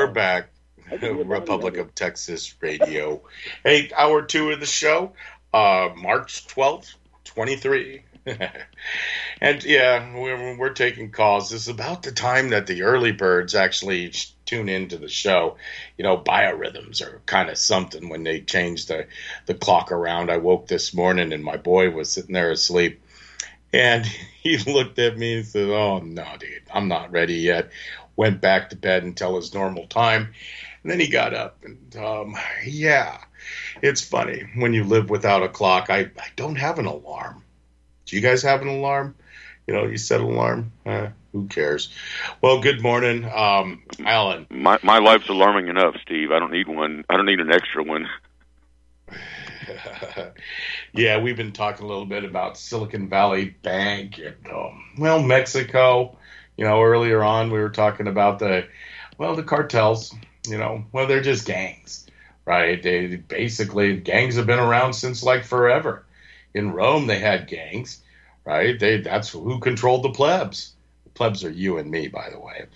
We're back. Republic of Texas Radio. Hey, hour two of the show, uh, March 12th, 23. and yeah, we're, we're taking calls. Is about the time that the early birds actually tune into the show. You know, biorhythms are kind of something when they change the, the clock around. I woke this morning and my boy was sitting there asleep. And he looked at me and said, Oh, no, dude, I'm not ready yet went back to bed until his normal time. And then he got up. And um, yeah, it's funny when you live without a clock. I, I don't have an alarm. Do you guys have an alarm? You know, you set an alarm. Uh, who cares? Well, good morning, um, Alan. My my life's alarming enough, Steve. I don't need one. I don't need an extra one. yeah, we've been talking a little bit about Silicon Valley Bank and um, well, Mexico you know, earlier on we were talking about the, well, the cartels. You know, well, they're just gangs, right? They basically gangs have been around since like forever. In Rome, they had gangs, right? They that's who controlled the plebs. The plebs are you and me, by the way.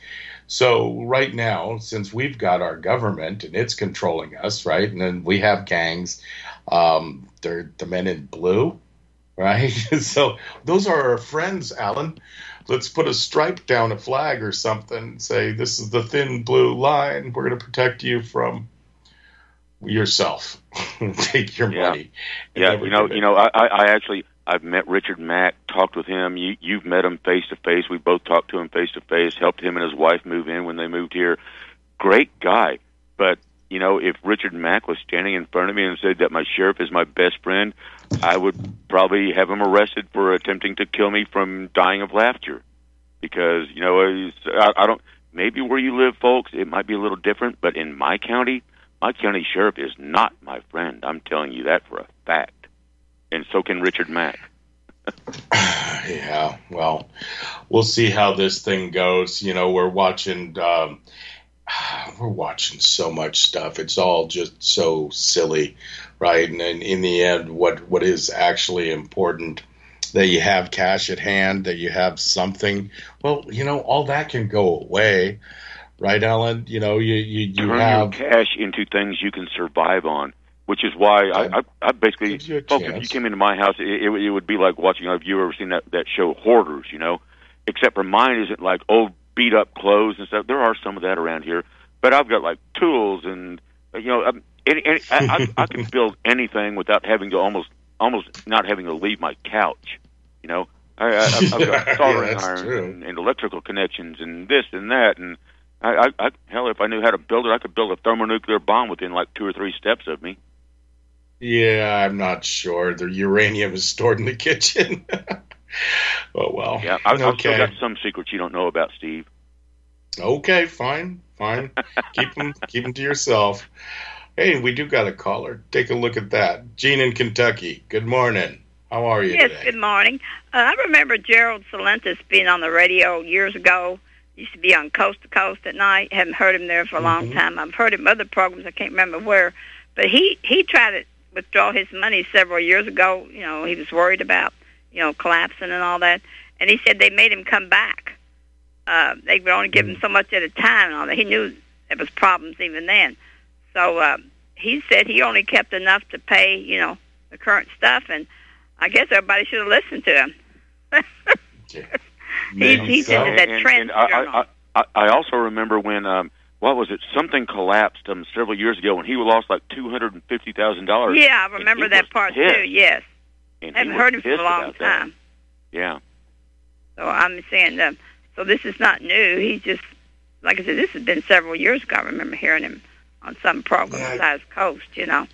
So right now, since we've got our government and it's controlling us, right, and then we have gangs, um, they're the men in blue, right? so those are our friends, Alan let's put a stripe down a flag or something. Say this is the thin blue line. We're going to protect you from yourself. Take your yeah. money. Yeah, you know, you know, I, I actually I've met Richard Mack, talked with him. You you've met him face to face. We both talked to him face to face. Helped him and his wife move in when they moved here. Great guy, but you know, if Richard Mack was standing in front of me and said that my sheriff is my best friend, I would probably have him arrested for attempting to kill me from dying of laughter. Because you know, I, I don't. Maybe where you live, folks, it might be a little different. But in my county, my county sheriff is not my friend. I'm telling you that for a fact. And so can Richard Mack. yeah, well, we'll see how this thing goes. You know, we're watching. Um, we're watching so much stuff. It's all just so silly, right? And, and in the end, what what is actually important that you have cash at hand, that you have something. Well, you know, all that can go away, right, Alan? You know, you you, you Turn have your cash into things you can survive on. Which is why I, I, I basically, folks, if you came into my house, it, it, it would be like watching. Have you ever seen that that show Hoarders? You know, except for mine isn't like old beat up clothes and stuff. There are some of that around here, but I've got like tools and you know, um, any, any, I, I, I can build anything without having to almost almost not having to leave my couch. You know, I, I, I've got soldering yeah, irons and, and electrical connections and this and that and. I, I, I, hell, if I knew how to build it, I could build a thermonuclear bomb within like two or three steps of me. Yeah, I'm not sure. The uranium is stored in the kitchen. oh well. Yeah, I've, okay. I've still got some secrets you don't know about, Steve. Okay, fine, fine. keep them, keep them to yourself. Hey, we do got a caller. Take a look at that. Gene in Kentucky. Good morning. How are you yes, today? good morning. Uh, I remember Gerald Celente's being on the radio years ago. Used to be on Coast to Coast at night. Haven't heard him there for a long Mm-hmm. time. I've heard him other programs. I can't remember where, but he he tried to withdraw his money several years ago. You know, he was worried about you know collapsing and all that, and he said they made him come back. Uh, they would only give him so much at a time and all that. He knew there was problems even then, so uh, he said he only kept enough to pay you know the current stuff, and I guess everybody should have listened to him. Yeah. He's, Maybe he's so. into that and, trend and I. I, I, I also remember when um, what was it? Something collapsed um, several years ago, and he lost like two hundred and fifty thousand dollars. yeah, I remember that part too. Yes, And haven't he heard was him for a long about that. time. Yeah. So I'm saying, um, so this is not new. He's just, like I said, this has been several years ago. I remember hearing him on some program Yeah. besides Coast, you know,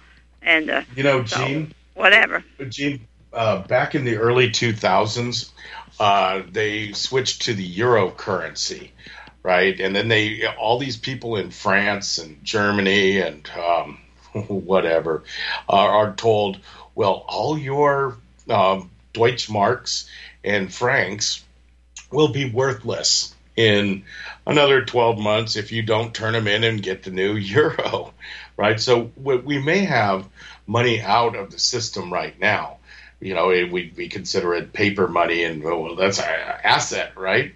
and uh, You know, So- Gene, whatever. Gene, uh, back in the early 2000s, uh, they switched to the euro currency, right? And then they, all these people in France and Germany and um, whatever are, are told, well, all your um, Deutschmarks and francs will be worthless in another 12 months if you don't turn them in and get the new euro, right? So we may have money out of the system right now. You know, we, we consider it paper money and well, that's an asset, right?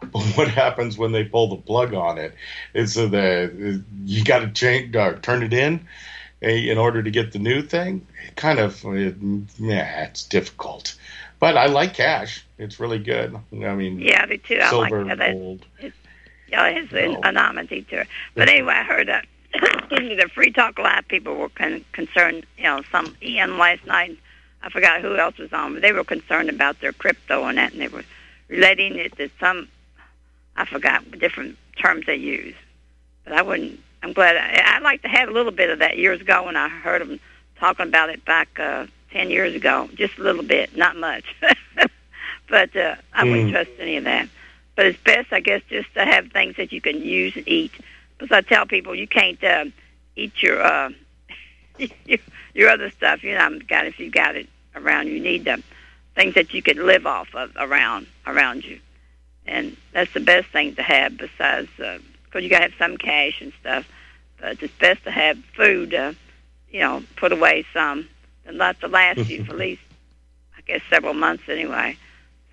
But what happens when they pull the plug on it? Is so the you got to change, uh, turn it in Eh, in order to get the new thing. It kind of, eh, it, yeah, it's difficult. But I like cash. It's really good. I mean, yeah, me too. Silver, I like that. Gold. It's, yeah, it's an anomaly to it. But anyway, I heard uh, that the Free Talk Live people were con- concerned. You know, some Ian last night. I forgot who else was on, but they were concerned about their crypto and that, and they were relating it to some. I forgot different terms they use, but I wouldn't. I'm glad. I, I'd like to have a little bit of that years ago when I heard them talking about it back uh, ten years ago, just a little bit, not much. but uh, I wouldn't mm. trust any of that. But it's best, I guess, just to have things that you can use and eat. Because I tell people you can't uh, eat your uh, your other stuff. You know, I've got if you got it around, you need the things that you can live off of around around you, and that's the best thing to have. Besides, because you got to have some cash and stuff, but it's best to have food. Uh, you know, put away some and not to last you for at least, I guess, several months anyway.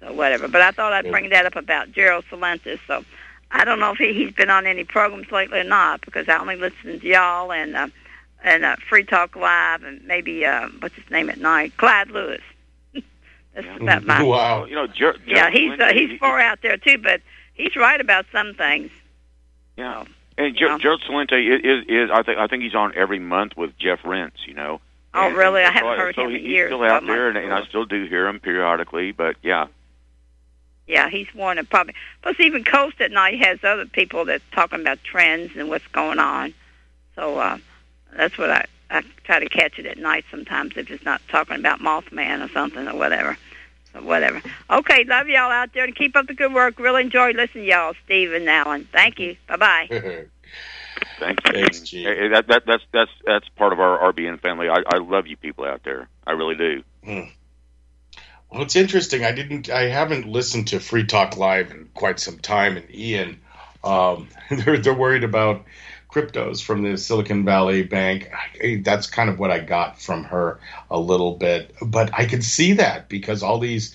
So whatever. But I thought I'd bring that up about Gerald Celente. So I don't know if he, he's been on any programs lately or not because I only listen to y'all and uh, and uh, Free Talk Live and maybe uh, what's his name at night, Clyde Lewis. That's yeah. about my. Wow. You know, Ger- Ger- yeah, he's uh, he's far out there too, but he's right about some things. Yeah. And Ger- Gerald Celente is, is, is I think I think he's on every month with Jeff Rense. You know. Oh, and, really? I haven't heard so him in years. He's still out there, and, and I still do hear him periodically. But yeah. Yeah, he's one of probably. Plus, even Coast at night has other people that's talking about trends and what's going on. So uh, that's what I I try to catch it at night sometimes if it's not talking about Mothman or something or whatever. So whatever. Okay, love y'all out there and keep up the good work. Really enjoy listening to y'all, Steve and Alan. Thank you. Bye bye. Thanks, Thanks Gene. Hey, that, that, that's that's that's part of our RBN family. I, I love you people out there. I really do. Hmm. Well, it's interesting. I didn't. I haven't listened to Free Talk Live in quite some time. And Ian, um, they're they're worried about cryptos from the Silicon Valley Bank. That's kind of what I got from her a little bit. But I could see that because all these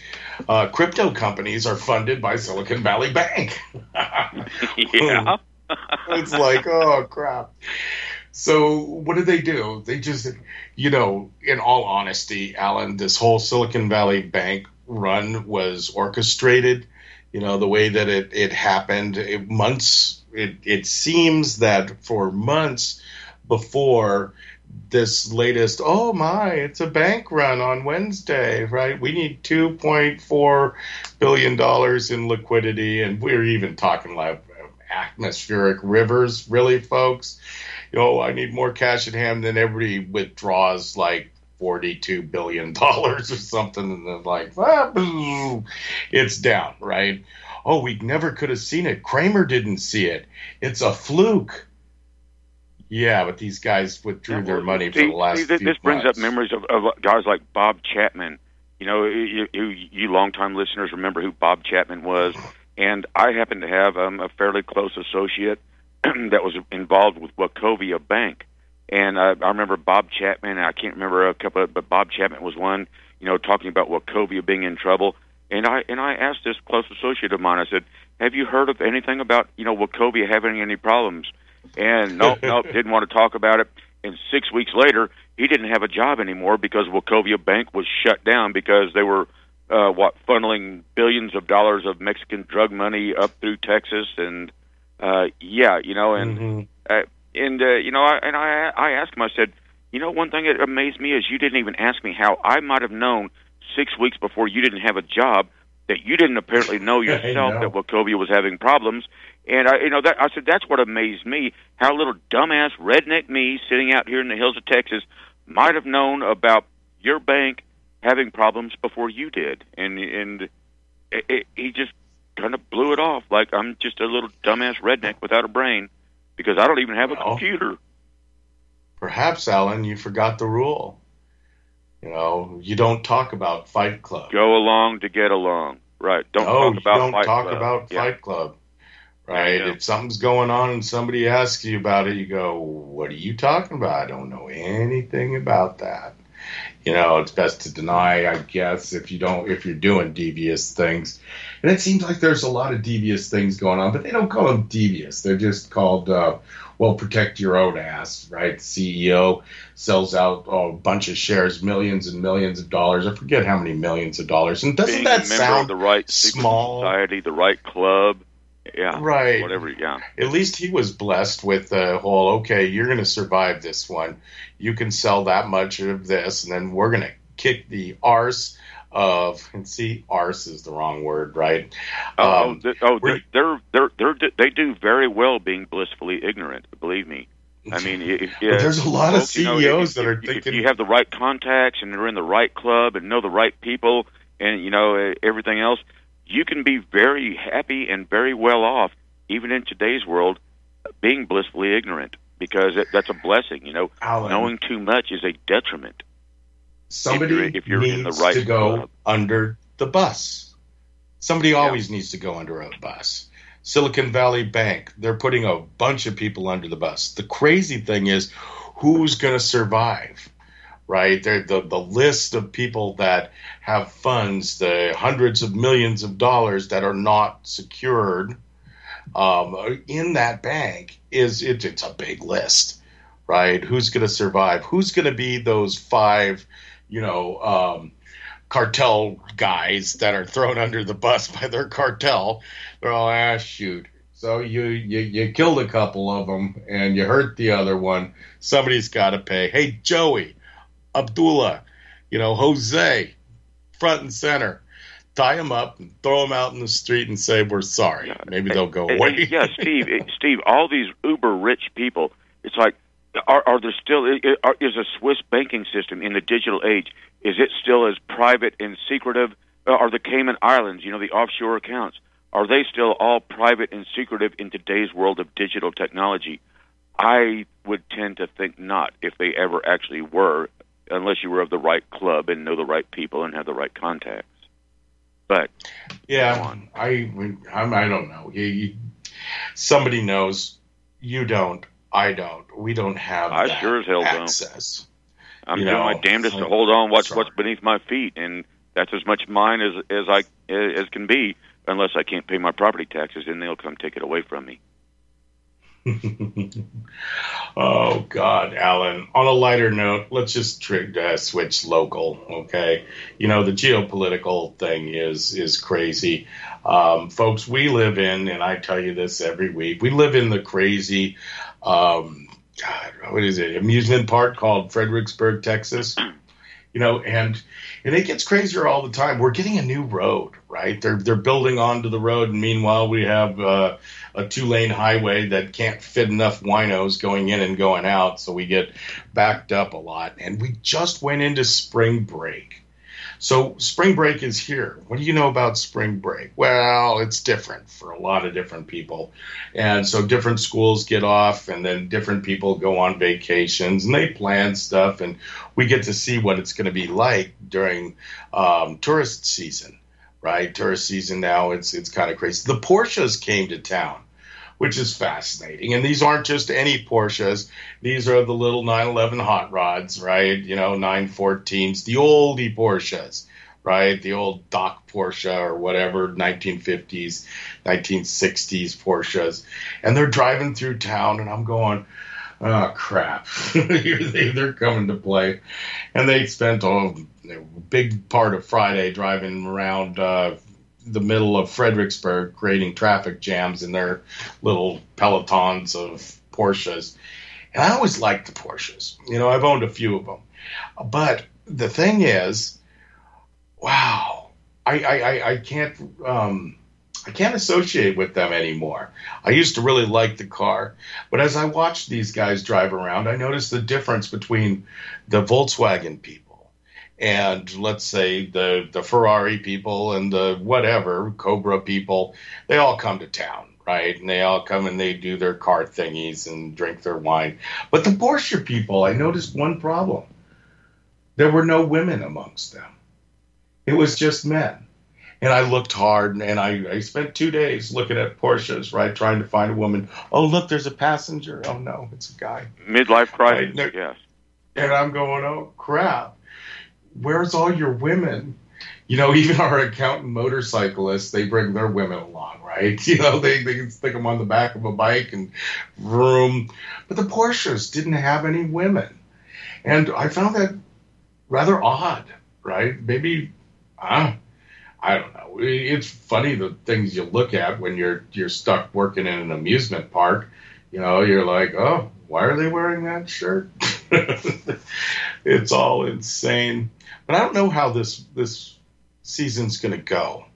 uh, crypto companies are funded by Silicon Valley Bank. yeah. it's like, oh crap. So what did they do? They just, you know, in all honesty, Alan, this whole Silicon Valley Bank run was orchestrated. You know, the way that it it happened it, months. It it seems that for months before this latest, oh my, it's a bank run on Wednesday, right? We need $2.4 billion in liquidity. And we're even talking like atmospheric rivers, really, folks. You know, I need more cash at hand than everybody withdraws like $42 billion or something. And then, like, ah, it's down, right? Oh, we never could have seen it. Cramer didn't see it. It's a fluke. Yeah, but these guys withdrew yeah, well, their money see, for the last. See, this, this brings up memories of, of, guys like Bob Chapman. You know, you, you, you longtime listeners remember who Bob Chapman was and I happen to have um, a fairly close associate that was involved with Wachovia Bank. And uh, I remember Bob Chapman. I can't remember a couple, of, but Bob Chapman was one. You know, talking about Wachovia being in trouble. And I and I asked this close associate of mine. I said, "Have you heard of anything about you know Wachovia having any problems?" And no, no, didn't want to talk about it. And six weeks later, he didn't have a job anymore because Wachovia Bank was shut down because they were uh, what funneling billions of dollars of Mexican drug money up through Texas, and uh, yeah, you know, and mm-hmm. uh, and uh, you know, I, and I I asked him, I said, you know, one thing that amazed me is you didn't even ask me how I might have known six weeks before you didn't have a job that you didn't apparently know yourself know. that Wachovia was having problems. And I, you know, that I said that's what amazed me. How little dumbass redneck me sitting out here in the hills of Texas might have known about your bank having problems before you did, and and it, it, he just kind of blew it off like I'm just a little dumbass redneck without a brain because I don't even have a computer. Perhaps, Alan, you forgot the rule. You know, you don't talk about Fight Club. Go along to get along, right? Don't no, talk about don't Fight talk Club. about yeah. Fight Club. Right. If something's going on and somebody asks you about it, you go, "What are you talking about? I don't know anything about that." you know, it's best to deny, I guess, if you don't, if you're doing devious things. And it seems like there's a lot of devious things going on, but they don't call them devious. They're just called, uh, well, protect your own ass, right? The CEO sells out a bunch of shares, millions and millions of dollars. I forget how many millions of dollars. And doesn't Being that sound the right small? society, the right club? Yeah, Right. Whatever. Yeah. At least he was blessed with the whole, okay, you're going to survive this one. You can sell that much of this, and then we're going to kick the arse of, and see, arse is the wrong word, right? Oh, Um, th- oh, we're- they're, they're they're they're they do very well being blissfully ignorant. Believe me. I mean, if, But there's a lot of folks, you know, CEOs if, that are if, if thinking- you have the right contacts and they're in the right club and know the right people and you know everything else, you can be very happy and very well off, even in today's world, being blissfully ignorant because it, that's a blessing. You know, Alan, knowing too much is a detriment. Somebody if you're- if you're needs in the right to go club. under the bus. Somebody always needs to go under a bus. Silicon Valley Bank, they're putting a bunch of people under the bus. The crazy thing is, who's going to survive? Right? They're, the the list of people that have funds, the hundreds of millions of dollars that are not secured um, in that bank is it, it's a big list, right? Who's going to survive? Who's going to be those five, you know, um, cartel guys that are thrown under the bus by their cartel? They're all ah shoot. So you you you killed a couple of them and you hurt the other one. Somebody's got to pay. Hey Joey, Abdullah, you know Jose, front and center. Tie them up and throw them out in the street and say we're sorry. Maybe they'll go away. yeah, Steve, Steve, all these uber rich people. It's like, are, are there still are, is a Swiss banking system in the digital age? Is it still as private and secretive? Uh, Are the Cayman Islands, you know, the offshore accounts, are they still all private and secretive in today's world of digital technology? I would tend to think not, if they ever actually were, unless you were of the right club and know the right people and have the right contacts. But Yeah. I, I'm, I don't know. You, you, somebody knows. You don't. I don't. We don't have. I sure as hell don't. I'm You doing my know, damnedest to hold on what's sorry. what's beneath my feet, and that's as much mine as as I as can be, unless I can't pay my property taxes, and they'll come take it away from me. oh God, Alan. On a lighter note, let's just uh, switch local. Okay, you know the geopolitical thing is is crazy, um, folks. We live in, and I tell you this every week. We live in the crazy. Um, God, what is it? Amusement park called Fredericksburg, Texas. You know, and and it gets crazier all the time. We're getting a new road, right? They're they're building onto the road, and meanwhile we have uh, a two lane highway that can't fit enough winos going in and going out, so we get backed up a lot. And we just went into spring break. So spring break is here. What do you know about spring break? Well, it's different for a lot of different people. And so different schools get off and then different people go on vacations and they plan stuff and we get to see what it's going to be like during um, tourist season, right? Tourist season now, it's it's kind of crazy. The Porsches came to town, which is fascinating. And these aren't just any Porsches; these are the little 911 hot rods, right? You know, 914s, the oldie Porsches, right? The old Doc Porsche or whatever, 1950s, 1960s Porsches, and they're driving through town, and I'm going oh crap they, they're coming to play and they spent a big part of friday driving around uh, the middle of fredericksburg creating traffic jams in their little pelotons of porsches. And i always liked the porsches. You know i've owned a few of them but the thing is wow i i, I, can't um, I can't associate with them anymore. I used to really like the car, but as I watched these guys drive around, I noticed the difference between the Volkswagen people and let's say the the Ferrari people and the whatever Cobra people. They all come to town, right? And they all come and they do their car thingies and drink their wine. But the Porsche people, I noticed one problem. There were no women amongst them. It was just men and I looked hard, and I, I spent two days looking at Porsches, right, trying to find a woman. Oh, look, there's a passenger. Oh no, it's a guy. Midlife crisis, Right, yes. And I'm going, oh crap, where's all your women? You know, even our accountant motorcyclists, they bring their women along, right? You know, they, they can stick them on the back of a bike and vroom. But the Porsches didn't have any women. And I found that rather odd, right? Maybe, uh, I don't know. It's funny the things you look at when you're you're stuck working in an amusement park. You know, you're like, oh, why are they wearing that shirt? it's all insane. But I don't know how this this season's going to go.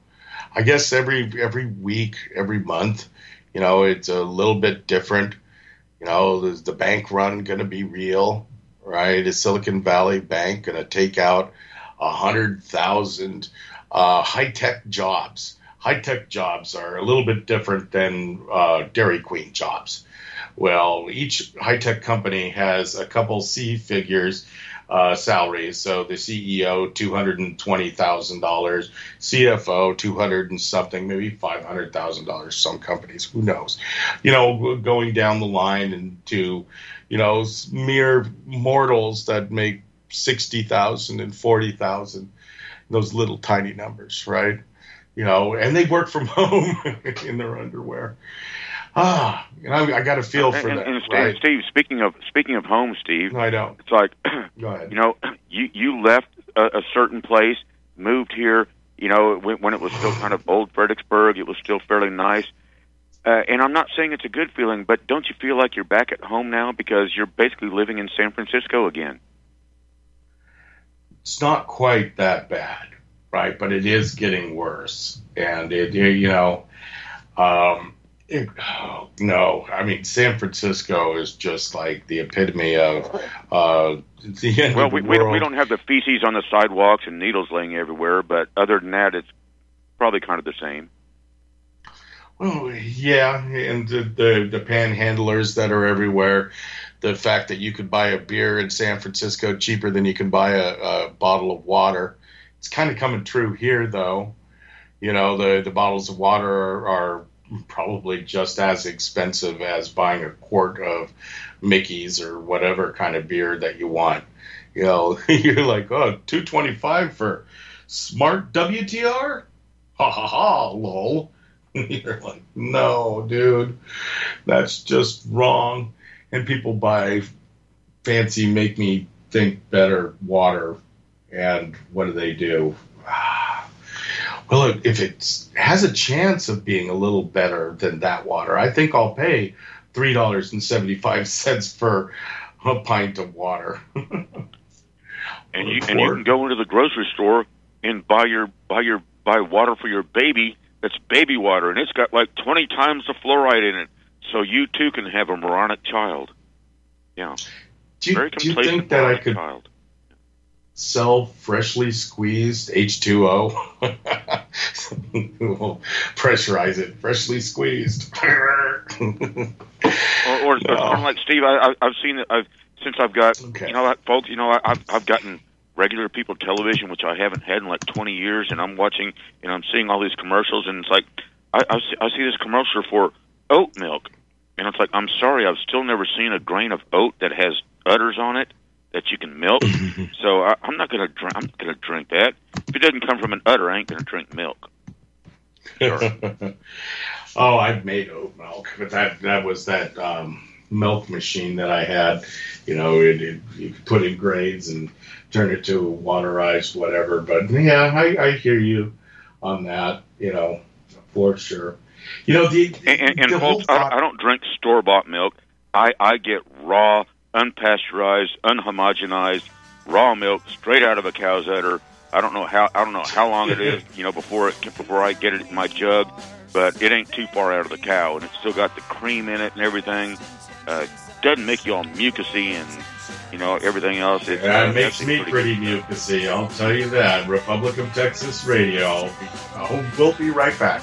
I guess every every week, every month, you know, it's a little bit different. You know, is the bank run going to be real? Right? Is Silicon Valley Bank going to take out a hundred thousand uh, high tech jobs? High tech jobs are a little bit different than uh, Dairy Queen jobs. Well, each high tech company has a couple C figures uh, salaries. So the CEO, two hundred and twenty thousand dollars, CFO, two hundred and something, maybe five hundred thousand dollars. Some companies, who knows? You know, going down the line and to, you know, mere mortals that make sixty thousand and forty thousand. Those little tiny numbers, right? You know, and they work from home in their underwear. Ah, you know, I got a feel for and, that. And Steve, right? Steve, speaking of speaking of home, Steve, I know. It's like, Go ahead. you know, you you left a, a certain place, moved here. You know, when, when it was still kind of old Fredericksburg, it was still fairly nice. Uh, and I'm not saying it's a good feeling, but don't you feel like you're back at home now because you're basically living in San Francisco again? It's not quite that bad, right? But it is getting worse, and it you know. Um, it, oh, no, I mean San Francisco is just like the epitome of uh, the end well, of the we, we, world. we don't have the feces on the sidewalks and needles laying everywhere, but other than that, it's probably kind of the same. Well, yeah, and the, the the panhandlers that are everywhere. The fact that you could buy a beer in San Francisco cheaper than you can buy a, a bottle of water. It's kind of coming true here, though. You know, the the bottles of water are, are probably just as expensive as buying a quart of Mickey's or whatever kind of beer that you want. You know, you're like, oh, 225 for smart WTR? Ha ha ha, lol. You're like, no, dude, that's just wrong. And people buy fancy, make me think better water. And what do they do? Ah, well, if it has a chance of being a little better than that water, I think I'll pay three dollars and seventy five cents for a pint of water. and you and you can go into the grocery store and buy your buy your buy water for your baby that's baby water, and it's got like twenty times the fluoride in it, so you too can have a moronic child. Yeah, do you, very do you think that I could? Child sell freshly squeezed H2O. we'll pressurize it, freshly squeezed. or, or, no. or like Steve, I, I've seen it. I've since I've got okay. you know, folks. You know, I've I've gotten regular people television, which I haven't had in like 20 years, and I'm watching and I'm seeing all these commercials, and it's like I, I, see, I see this commercial for oat milk, and it's like I'm sorry, I've still never seen a grain of oat that has udders on it that you can milk. so I, I'm not gonna drink. I'm gonna drink that. If it doesn't come from an udder, I ain't gonna drink milk. Sure. oh, I've made oat milk, but that that was that um, milk machine that I had. You know, it, it, you could put in grains and turn it to waterized whatever. But yeah, I, I hear you on that. You know, for sure. You know the and, and, and the folks, I, I don't drink store bought milk. I I get raw unpasteurized, unhomogenized, raw milk straight out of a cow's udder. I don't know how I don't know how long it is, you know, before it before I get it in my jug, but it ain't too far out of the cow, and it's still got the cream in it and everything. Uh, doesn't make you all mucusy and you know everything else. It, uh, makes me pretty, pretty mucusy. I'll tell you that. Republic of Texas Radio. I'll be, I'll, we'll be right back.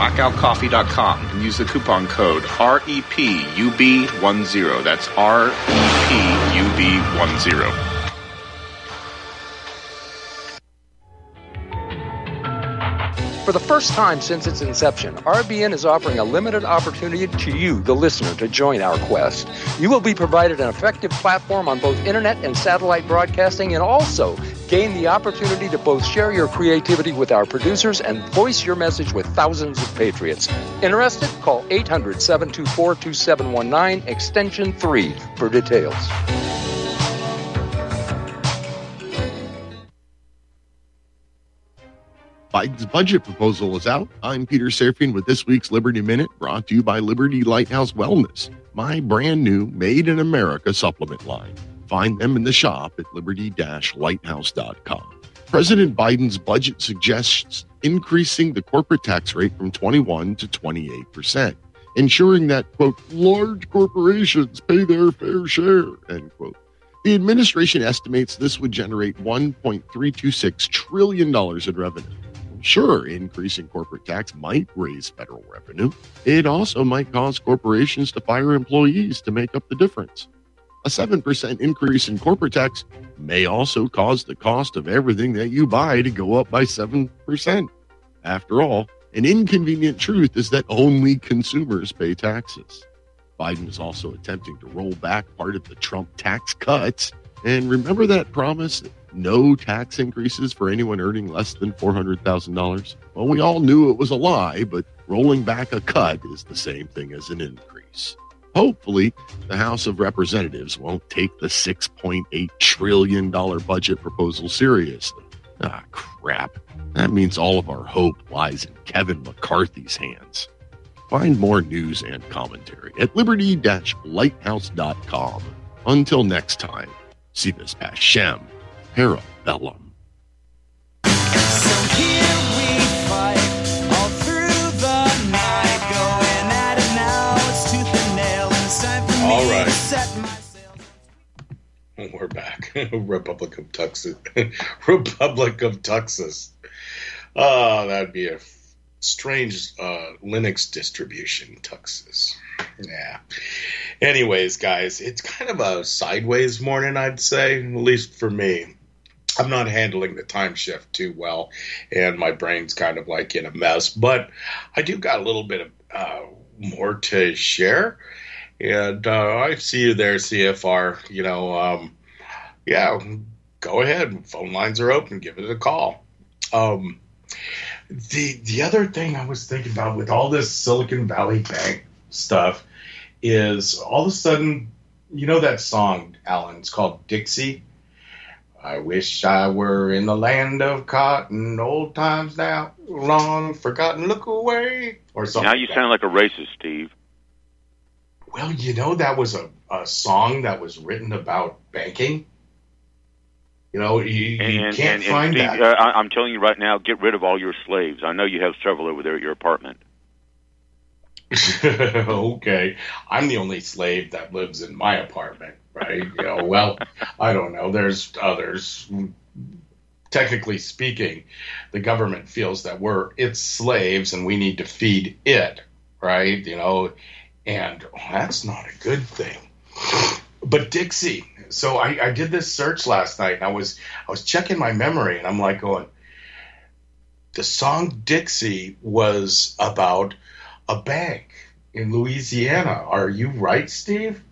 Blackoutcoffee.com and use the coupon code REPUB10. That's REPUB10. For the first time since its inception, RBN is offering a limited opportunity to you, the listener, to join our quest. You will be provided an effective platform on both internet and satellite broadcasting and also gain the opportunity to both share your creativity with our producers and voice your message with thousands of patriots. Interested? Call 800 724 2719, extension 3 for details. Biden's budget proposal is out. I'm Peter Serafine with this week's Liberty Minute, brought to you by Liberty Lighthouse Wellness, my brand new Made in America supplement line. Find them in the shop at liberty lighthouse.com. President Biden's budget suggests increasing the corporate tax rate from 21 to 28 percent, ensuring that, quote, large corporations pay their fair share, end quote. The administration estimates this would generate $1.326 trillion in revenue. Sure, increasing corporate tax might raise federal revenue. It also might cause corporations to fire employees to make up the difference. A 7% increase in corporate tax may also cause the cost of everything that you buy to go up by 7%. After all, an inconvenient truth is that only consumers pay taxes. Biden is also attempting to roll back part of the Trump tax cuts. And remember that promise no tax increases for anyone earning less than $400,000? Well, we all knew it was a lie, but rolling back a cut is the same thing as an increase. Hopefully, the House of Representatives won't take the $6.8 trillion budget proposal seriously. Ah, crap. That means all of our hope lies in Kevin McCarthy's hands. Find more news and commentary at liberty lighthouse.com. Until next time, si vis pacem Parabellum. So here we fight all through the night, going at it now. It's tooth and nail, and it's time for all me right. to set We're back. Republic of Texas. Republic of Texas. Oh, that'd be a strange uh, Linux distribution, Texas. Yeah. Anyways, guys, it's kind of a sideways morning, I'd say, at least for me. I'm not handling the time shift too well, and my brain's kind of like in a mess. But I do got a little bit of uh, more to share, and uh, I see you there, CFR. You know, um, yeah, go ahead. Phone lines are open. Give it a call. Um, the the other thing I was thinking about with all this Silicon Valley Bank stuff is all of a sudden, you know that song, Alan? It's called Dixie I wish I were in the land of cotton, old times now long forgotten. Look away, or something. Now you like sound like a racist, Steve. Well, you know that was a, a song that was written about banking. You know, you, you and, can't and, find Steve, that. Uh, I'm telling you right now, get rid of all your slaves. I know you have several over there at your apartment. okay, I'm the only slave that lives in my apartment right? You know, well, I don't know. There's others. Technically speaking, the government feels that we're its slaves and we need to feed it, right? You know, and that's not a good thing. But Dixie, so I, I did this search last night and I was I was checking my memory and I'm like going, the song Dixie was about a bank in Louisiana. Are you right, Steve?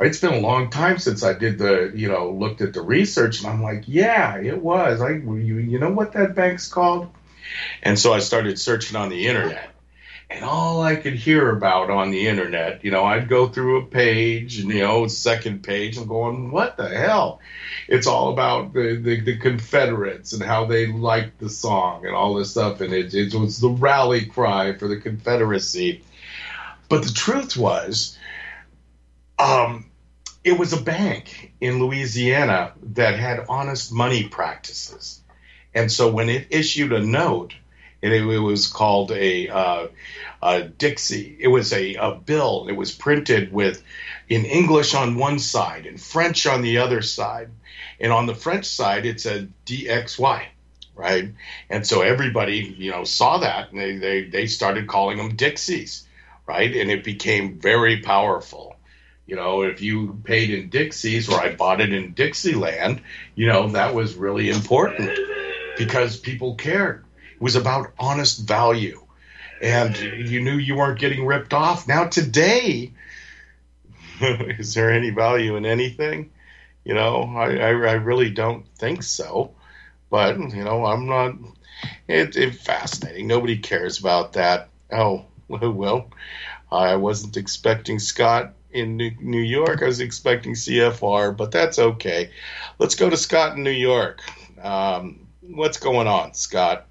It's been a long time since I did the, you know, looked at the research, and I'm like, yeah, it was. I, you, you know what that bank's called? And so I started searching on the internet, and all I could hear about on the internet, you know, I'd go through a page, and, you know, second page, and going, what the hell? It's all about the, the, the Confederates and how they liked the song and all this stuff, and it, it was the rally cry for the Confederacy. But the truth was, um, it was a bank in Louisiana that had honest money practices. And so when it issued a note, it, it was called a, uh, a Dixie. It was a, a bill. It was printed with in English on one side and French on the other side. And on the French side, it said DXY, right? And so everybody, you know, saw that and they, they, they started calling them Dixies, right? And it became very powerful. You know, if you paid in Dixies or I bought it in Dixieland, you know, that was really important because people cared it was about honest value. And you knew you weren't getting ripped off. Now, today, is there any value in anything? You know, I, I, I really don't think so. But, you know, I'm not. It's it, fascinating. Nobody cares about that. Oh, well, I wasn't expecting Scott in New York. I was expecting CFR, but that's okay. Let's go to Scott in New York. Um, what's going on, Scott?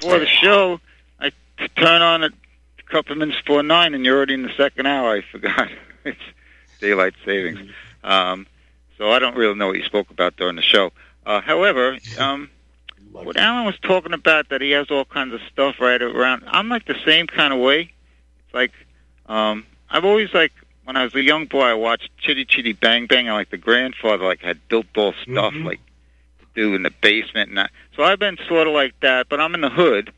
For the show, I turn on at a couple of minutes before nine, and you're already in the second hour. I forgot it's daylight savings, um, so I don't really know what you spoke about during the show. Uh, however, um, what Alan was talking about that he has all kinds of stuff right around. I'm like the same kind of way. It's like um, I've always like when I was a young boy, I watched Chitty Chitty Bang Bang, and like the grandfather like had built all stuff mm-hmm. like do in the basement. And that. so I've been sort of like that, but I'm in the hood,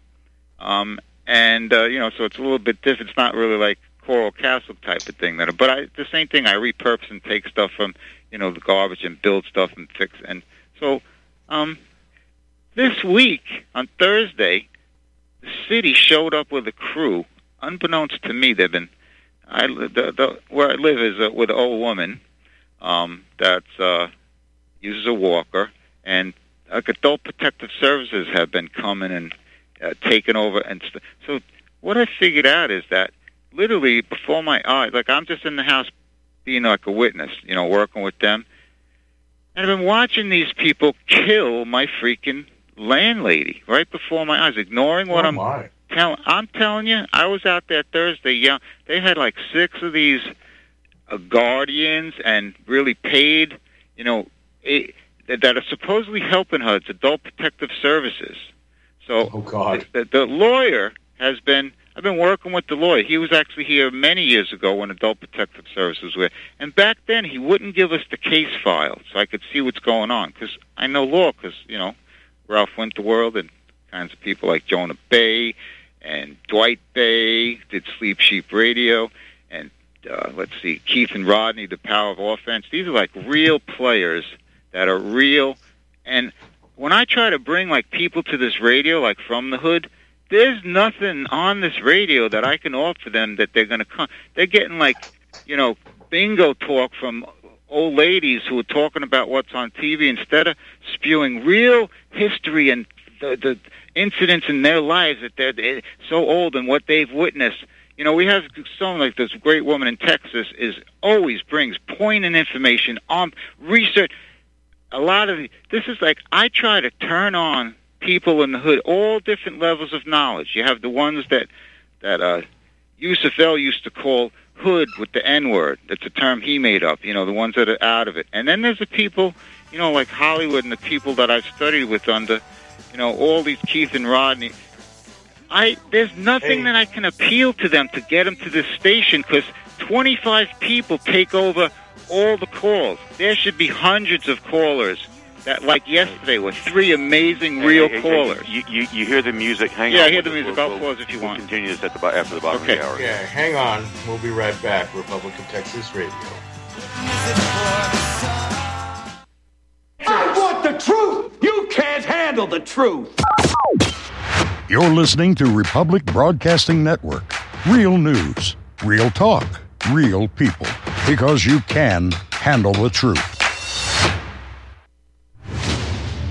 um, and uh, you know, so it's a little bit different. It's not really like Coral Castle type of thing. That, but I the same thing. I repurpose and take stuff from you know the garbage and build stuff and fix. And so um, this week on Thursday, the city showed up with a crew. Unbeknownst to me, they've been. I the, the where I live is uh, with an old woman um, that's uh, uses a walker, and like adult protective services have been coming and uh, taking over and st- so what I figured out is that literally before my eyes, like I'm just in the house being like a witness, you know, working with them. And I've been watching these people kill my freaking landlady right before my eyes, ignoring what oh I'm my. telling. I'm telling you, I was out there Thursday. Yeah, they had like six of these uh, guardians and really paid, you know, it, that are supposedly helping her. It's Adult Protective Services. So oh God. The, the lawyer has been. I've been working with the lawyer. He was actually here many years ago when Adult Protective Services were, and back then he wouldn't give us the case file so I could see what's going on because I know law because you know Ralph Winterrowd and kinds of people like Jonah Bay and Dwight Bay did Sleep Sheep Radio and uh, let's see Keith and Rodney, The Power of Offense. These are like real players that are real. And when I try to bring like people to this radio, like from the hood, there's nothing on this radio that I can offer them that they're going to come. They're getting like, you know, bingo talk from old ladies who are talking about what's on TV instead of spewing real history and the, the incidents in their lives that they're, they're so old and what they've witnessed. You know, we have someone like this great woman in Texas is always brings poignant information on research a lot of this is like I try to turn on people in the hood, all different levels of knowledge. You have the ones that that uh, Yusuf El used to call hood with the N word. That's a term he made up. You know, the ones that are out of it. And then there's the people, you know, like Hollywood and the people that I've studied with under, you know, all these Keith and Rodney. I there's nothing hey. that I can appeal to them to get them to this station because 25 people take over all the calls. There should be hundreds of callers. That like yesterday with three amazing real hey, hey, callers. Hey, you, you, you hear the music? Hang yeah, on. I hear the music. We'll, I'll pause if you we'll want. Continue this at the after the bottom okay. of the hour. Yeah, hang on. We'll be right back. Republic of Texas Radio. I want the truth. You can't handle the truth. You're listening to Republic Broadcasting Network. Real news, real talk, real people. Because you can handle the truth.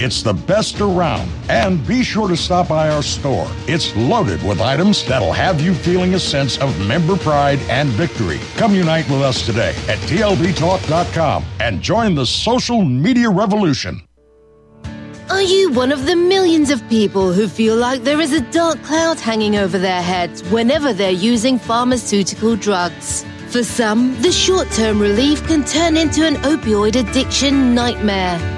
It's the best around. And be sure to stop by our store. It's loaded with items that'll have you feeling a sense of member pride and victory. Come unite with us today at TLBTalk.com and join the social media revolution. Are you one of the millions of people who feel like there is a dark cloud hanging over their heads whenever they're using pharmaceutical drugs? For some, the short term relief can turn into an opioid addiction nightmare.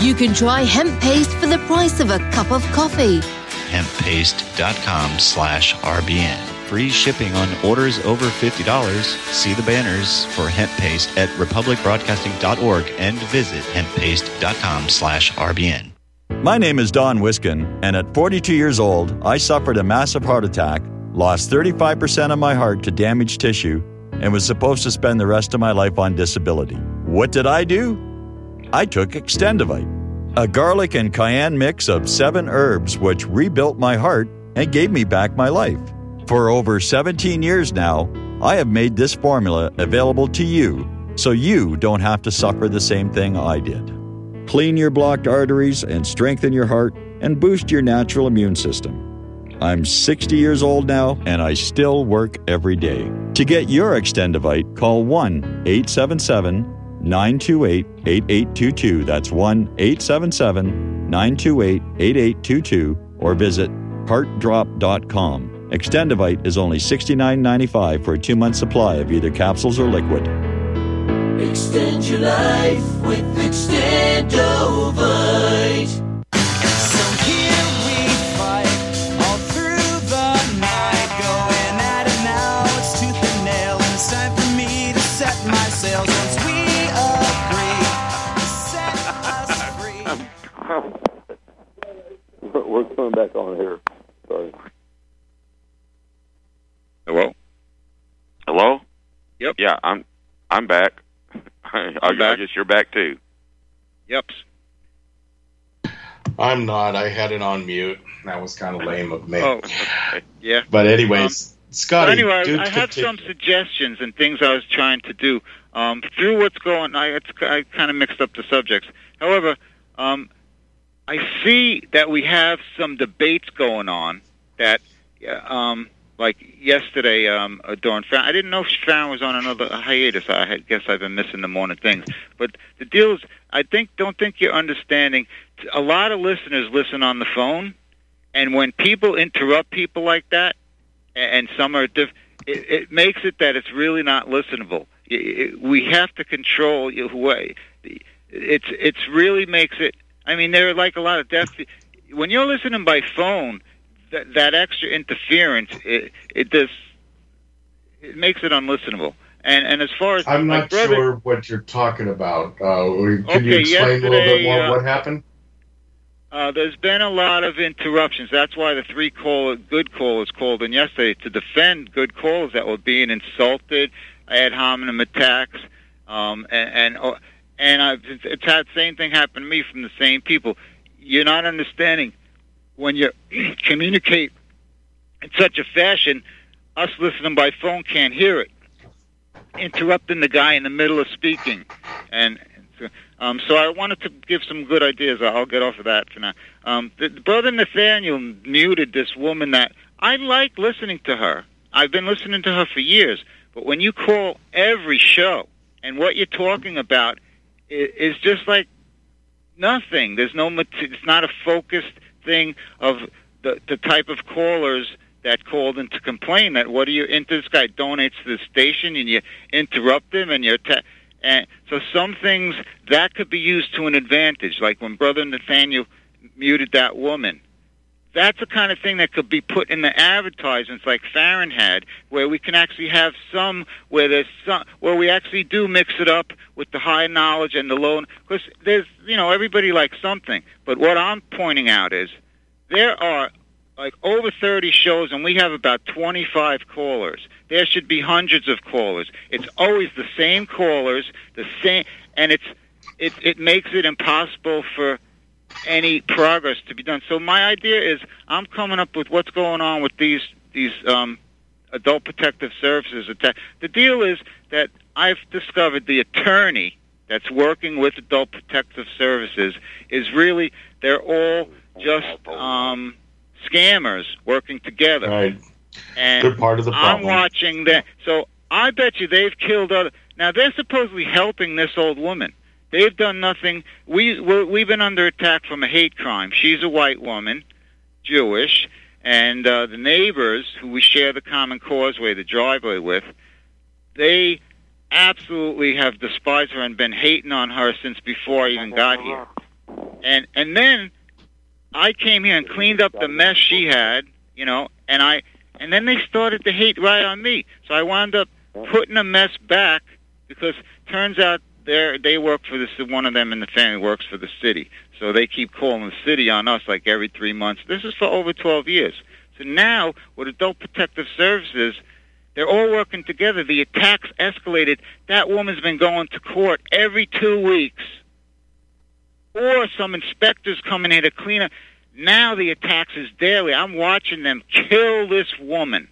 You can try hemp paste for the price of a cup of coffee. Hemppaste.com slash RBN. Free shipping on orders over $50. See the banners for hemp paste at republicbroadcasting.org and visit hemppaste.com slash RBN. My name is Don Wiskin, and at 42 years old, I suffered a massive heart attack, lost 35% of my heart to damaged tissue, and was supposed to spend the rest of my life on disability. What did I do? I took Extendovite, a garlic and cayenne mix of seven herbs which rebuilt my heart and gave me back my life. For over 17 years now, I have made this formula available to you so you don't have to suffer the same thing I did. Clean your blocked arteries and strengthen your heart and boost your natural immune system. I'm 60 years old now and I still work every day. To get your Extendovite, call 1 877 928 8822. That's 1 877 928 8822 or visit heartdrop.com. Extendovite is only $69.95 for a two month supply of either capsules or liquid. Extend your life with Extendovite. We're coming back on here. Sorry. Hello. Hello. Yep. Yeah, I'm. I'm back. I, I, back. I guess you're back too. Yep. I'm not. I had it on mute. That was kind of lame of me. Oh, okay. yeah. But anyways, Um, Scotty, But anyway, dude, I have continue. some suggestions and things I was trying to do. Um, through what's going, I, it's, I kind of mixed up the subjects. However, um, I see that we have some debates going on that, um, like yesterday, um, uh, Farron, I didn't know Farron was on another hiatus. I guess I've been missing the morning things. But the deal is, I think, don't think you're understanding. A lot of listeners listen on the phone, and when people interrupt people like that, and, some are diff- it, it makes it that it's really not listenable. It, it, we have to control. It's it's really makes it. I mean, there are like a lot of deaf. When you're listening by phone, that that extra interference, it it does, it makes it unlistenable. And and as far as I'm not brother, sure what you're talking about. Uh, can Okay, you explain a little bit more uh, what happened? Uh, there's been a lot of interruptions. That's why the three call good callers called in yesterday to defend good callers that were being insulted, ad hominem attacks, um, and and, uh, and I've, it's, it's had the same thing happen to me from the same people. You're not understanding when you communicate in such a fashion. Us listening by phone can't hear it, interrupting the guy in the middle of speaking, and. Um, so I wanted to give some good ideas. I'll get off of that for now. Um, the, the brother Nathaniel muted this woman that I like listening to her. I've been listening to her for years. But when you call every show and what you're talking about is, just like nothing. There's no. It's not a focused thing of the the type of callers that called in to complain that what are you into this guy donates to the station and you interrupt him and you're ta- and so some things that could be used to an advantage like when brother nathaniel muted that woman that's the kind of thing that could be put in the advertisements like Farron had, where we can actually have some where there's some where we actually do mix it up with the high knowledge and the low. Because there's you know everybody likes something, but what I'm pointing out is there are like over 30 shows and we have about 25 callers. There should be hundreds of callers. It's always the same callers, the same, and it's it it makes it impossible for any progress to be done. So my idea is I'm coming up with what's going on with these these um, adult protective services. The deal is that I've discovered the attorney that's working with adult protective services is really they're all just um, scammers working together. Right. And Good part of the problem. I'm watching that. So I bet you they've killed other. Now they're supposedly helping this old woman. They've done nothing. We we're, we've been under attack from a hate crime. She's a white woman, Jewish, and uh, the neighbors who we share the common causeway, the driveway with, they absolutely have despised her and been hating on her since before I even got here. And and then I came here and cleaned up the mess she had, you know, and I and then they started to hate right on me. So I wound up putting a mess back because turns out they they work for this. One of them in the family works for the city, so they keep calling the city on us like every three months. This is for over 12 years. So now with Adult Protective Services, they're all working together. The attacks escalated. That woman's been going to court every two weeks, or some inspectors coming in to clean up. Now the attacks is daily. I'm watching them kill this woman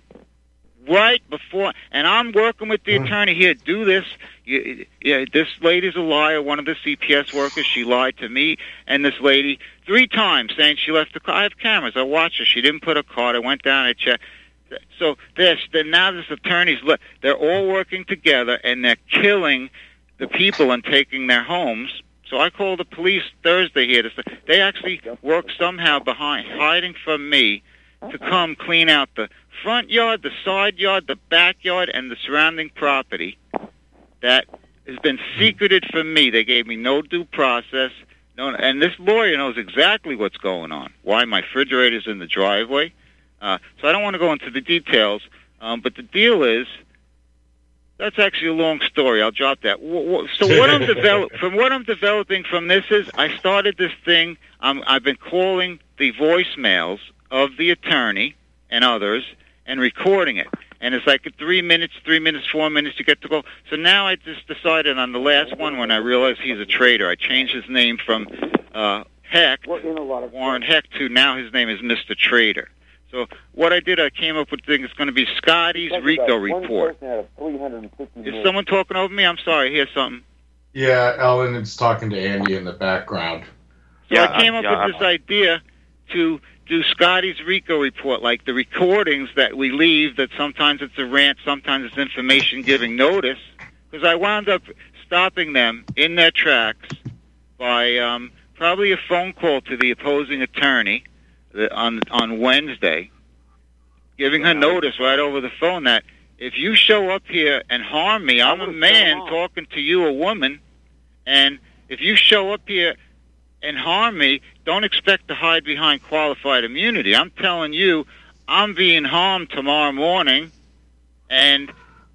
right before, and I'm working with the attorney here. Do this. You, yeah, this lady's a liar. One of the CPS workers, she lied to me and this lady three times, saying she left the car. I have cameras. I watched her. She didn't put a card. I went down. I checked. So this, then now this attorney's. They're all working together, and they're killing the people and taking their homes. So I called the police Thursday here to they actually work somehow behind, hiding from me, to come clean out the front yard, the side yard, the backyard, and the surrounding property that has been secreted from me. They gave me no due process. No, and this lawyer knows exactly what's going on. Why my refrigerator's in the driveway. Uh, so I don't want to go into the details. Um, but the deal is, that's actually a long story. I'll drop that. So what I'm develop from what I'm developing from this is, I started this thing. Um, I've been calling the voicemails of the attorney and others and recording it. And it's like three minutes, three minutes, four minutes to get to go. So now I just decided on the last one when I realized he's a traitor. I changed his name from uh, Heck, Warren Heck, to now his name is Mr. Trader. So what I did, I came up with the thing. It's going to be Scotty's RICO report. Is someone talking over me? I'm sorry. Here's something. Yeah, Ellen is talking to Andy in the background. So yeah, I came up yeah, with this idea to do Scotty's RICO report, like the recordings that we leave, that sometimes it's a rant, sometimes it's information giving notice, because I wound up stopping them in their tracks by um, probably a phone call to the opposing attorney on on Wednesday, giving her notice right over the phone that if you show up here and harm me, I'm a man talking to you, a woman, and if you show up here and harm me, don't expect to hide behind qualified immunity. I'm telling you, I'm being harmed tomorrow morning, and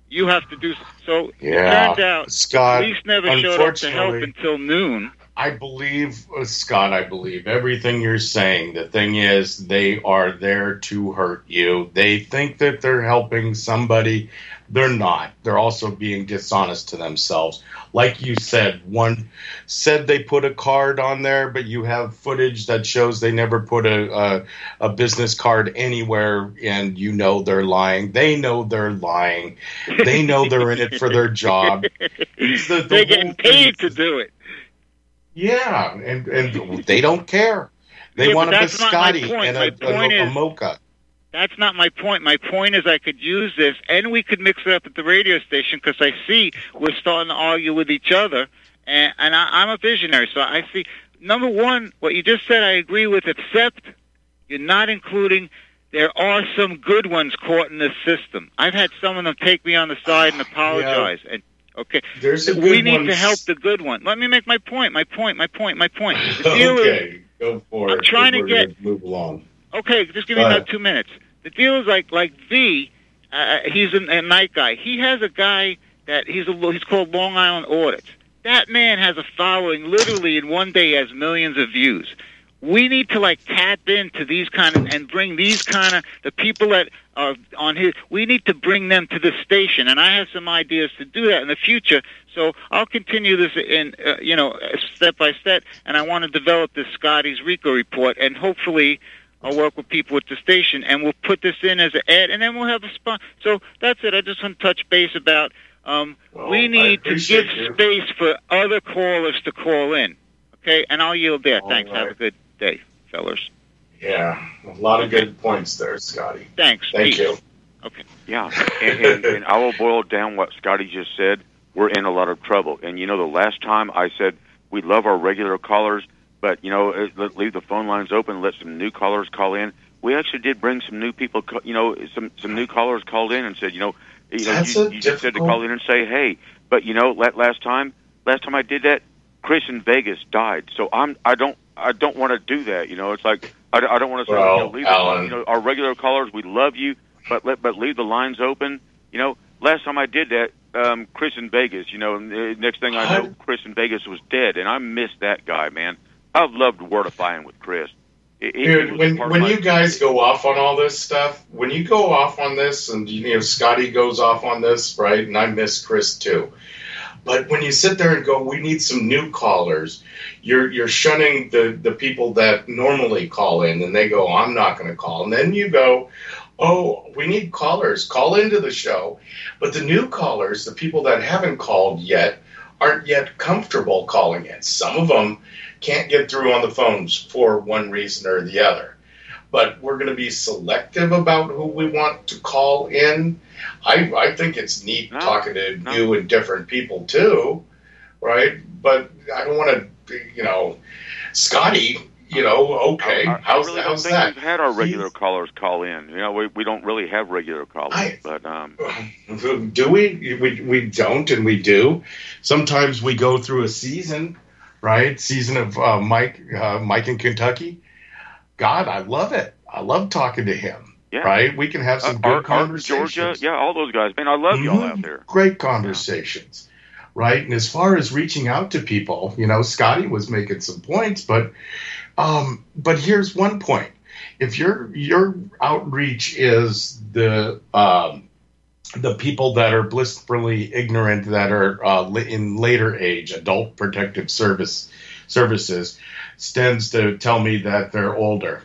you have to do so. Yeah, it turns out Scott, police never showed up to help until noon. I believe, uh, Scott, I believe everything you're saying. The thing is, they are there to hurt you. They think that they're helping somebody. They're not. They're also being dishonest to themselves. Like you said, one said they put a card on there, but you have footage that shows they never put a a, a business card anywhere, and you know they're lying. They know they're lying. They know they're in it for their job. The, the they're getting paid to do it. Yeah, and and they don't care. They Yeah, want a biscotti and a, a, a is- mocha. That's not my point. My point is I could use this, and we could mix it up at the radio station because I see we're starting to argue with each other, and, and I, I'm a visionary, so I see. Number one, what you just said, I agree with, except you're not including. There are some good ones caught in the system. I've had some of them take me on the side and apologize. And okay, we need to help the good one. Let me make my point. My point. My point. My point. The deal is, okay, go for I'm it. trying to get- move along. Okay, just give me another two minutes. The deal is like like V. Uh, he's a, a night guy. He has a guy that he's a he's called Long Island Audits. That man has a following. Literally, in one day, has millions of views. We need to like tap into these kind of and bring these kind of the people that are on his. We need to bring them to the station, and I have some ideas to do that in the future. So I'll continue this in uh, you know step by step, and I want to develop this Scotty's RICO report, and hopefully I'll work with people at the station, and we'll put this in as an ad, and then we'll have a spot. So that's it. I just want to touch base about um, we need to give you. space for other callers to call in. Okay, and I'll yield there. All Thanks. Have a right. good day, fellas. Yeah, a lot of good points there, Scotty. Thanks. Thank Peace. you. Okay. Yeah, and, and, and I will boil down what Scotty just said. We're in a lot of trouble. And you know, the last time I said we love our regular callers, but you know, let- leave the phone lines open, let some new callers call in. We actually did bring some new people. You know, some some new callers called in and said, you know, you know, That's you, you just said to call in and say, hey, but you know, la- last time, last time I did that, Chris in Vegas died. So I'm, I don't, I don't want to do that. You know, it's like I, I don't want to say, Well, you know, leave the, you know, our regular callers, we love you, but let, but leave the lines open. You know, last time I did that, um, Chris in Vegas. You know, and the next thing I know, Chris in Vegas was dead, and I missed that guy, man. I've loved wordifying with Chris. He- he- he Dude, was when when my- you guys go off on all this stuff, when you go off on this, and you know Scotty goes off on this, right? And I miss Chris too. But when you sit there and go, we need some new callers. You're you're shunning the the people that normally call in, and they go, oh, I'm not going to call. And then you go, oh, we need callers. Call into the show. But the new callers, the people that haven't called yet, aren't yet comfortable calling in. Some of them can't get through on the phones for one reason or the other. But we're going to be selective about who we want to call in. I, I think it's neat talking to new and different people too, right? But I don't want to, you know, Scotty, you know, okay, I, I how's, really how's don't think that? we've had our regular callers call in. You know, we we don't really have regular callers, but um, Do we? We we don't, and we do. Sometimes we go through a season, right? Season of uh, Mike uh, Mike in Kentucky. God, I love it. I love talking to him. Yeah. Right? We can have some uh, good conversations. Georgia, yeah, all those guys, man, I love y'all Mhm. out there. Great conversations. Right? And as far as reaching out to people, you know, Scotty was making some points, but um, but here's one point. If your your outreach is the um, the people that are blissfully ignorant that are uh, in later age, adult protective service services, tends to tell me that they're older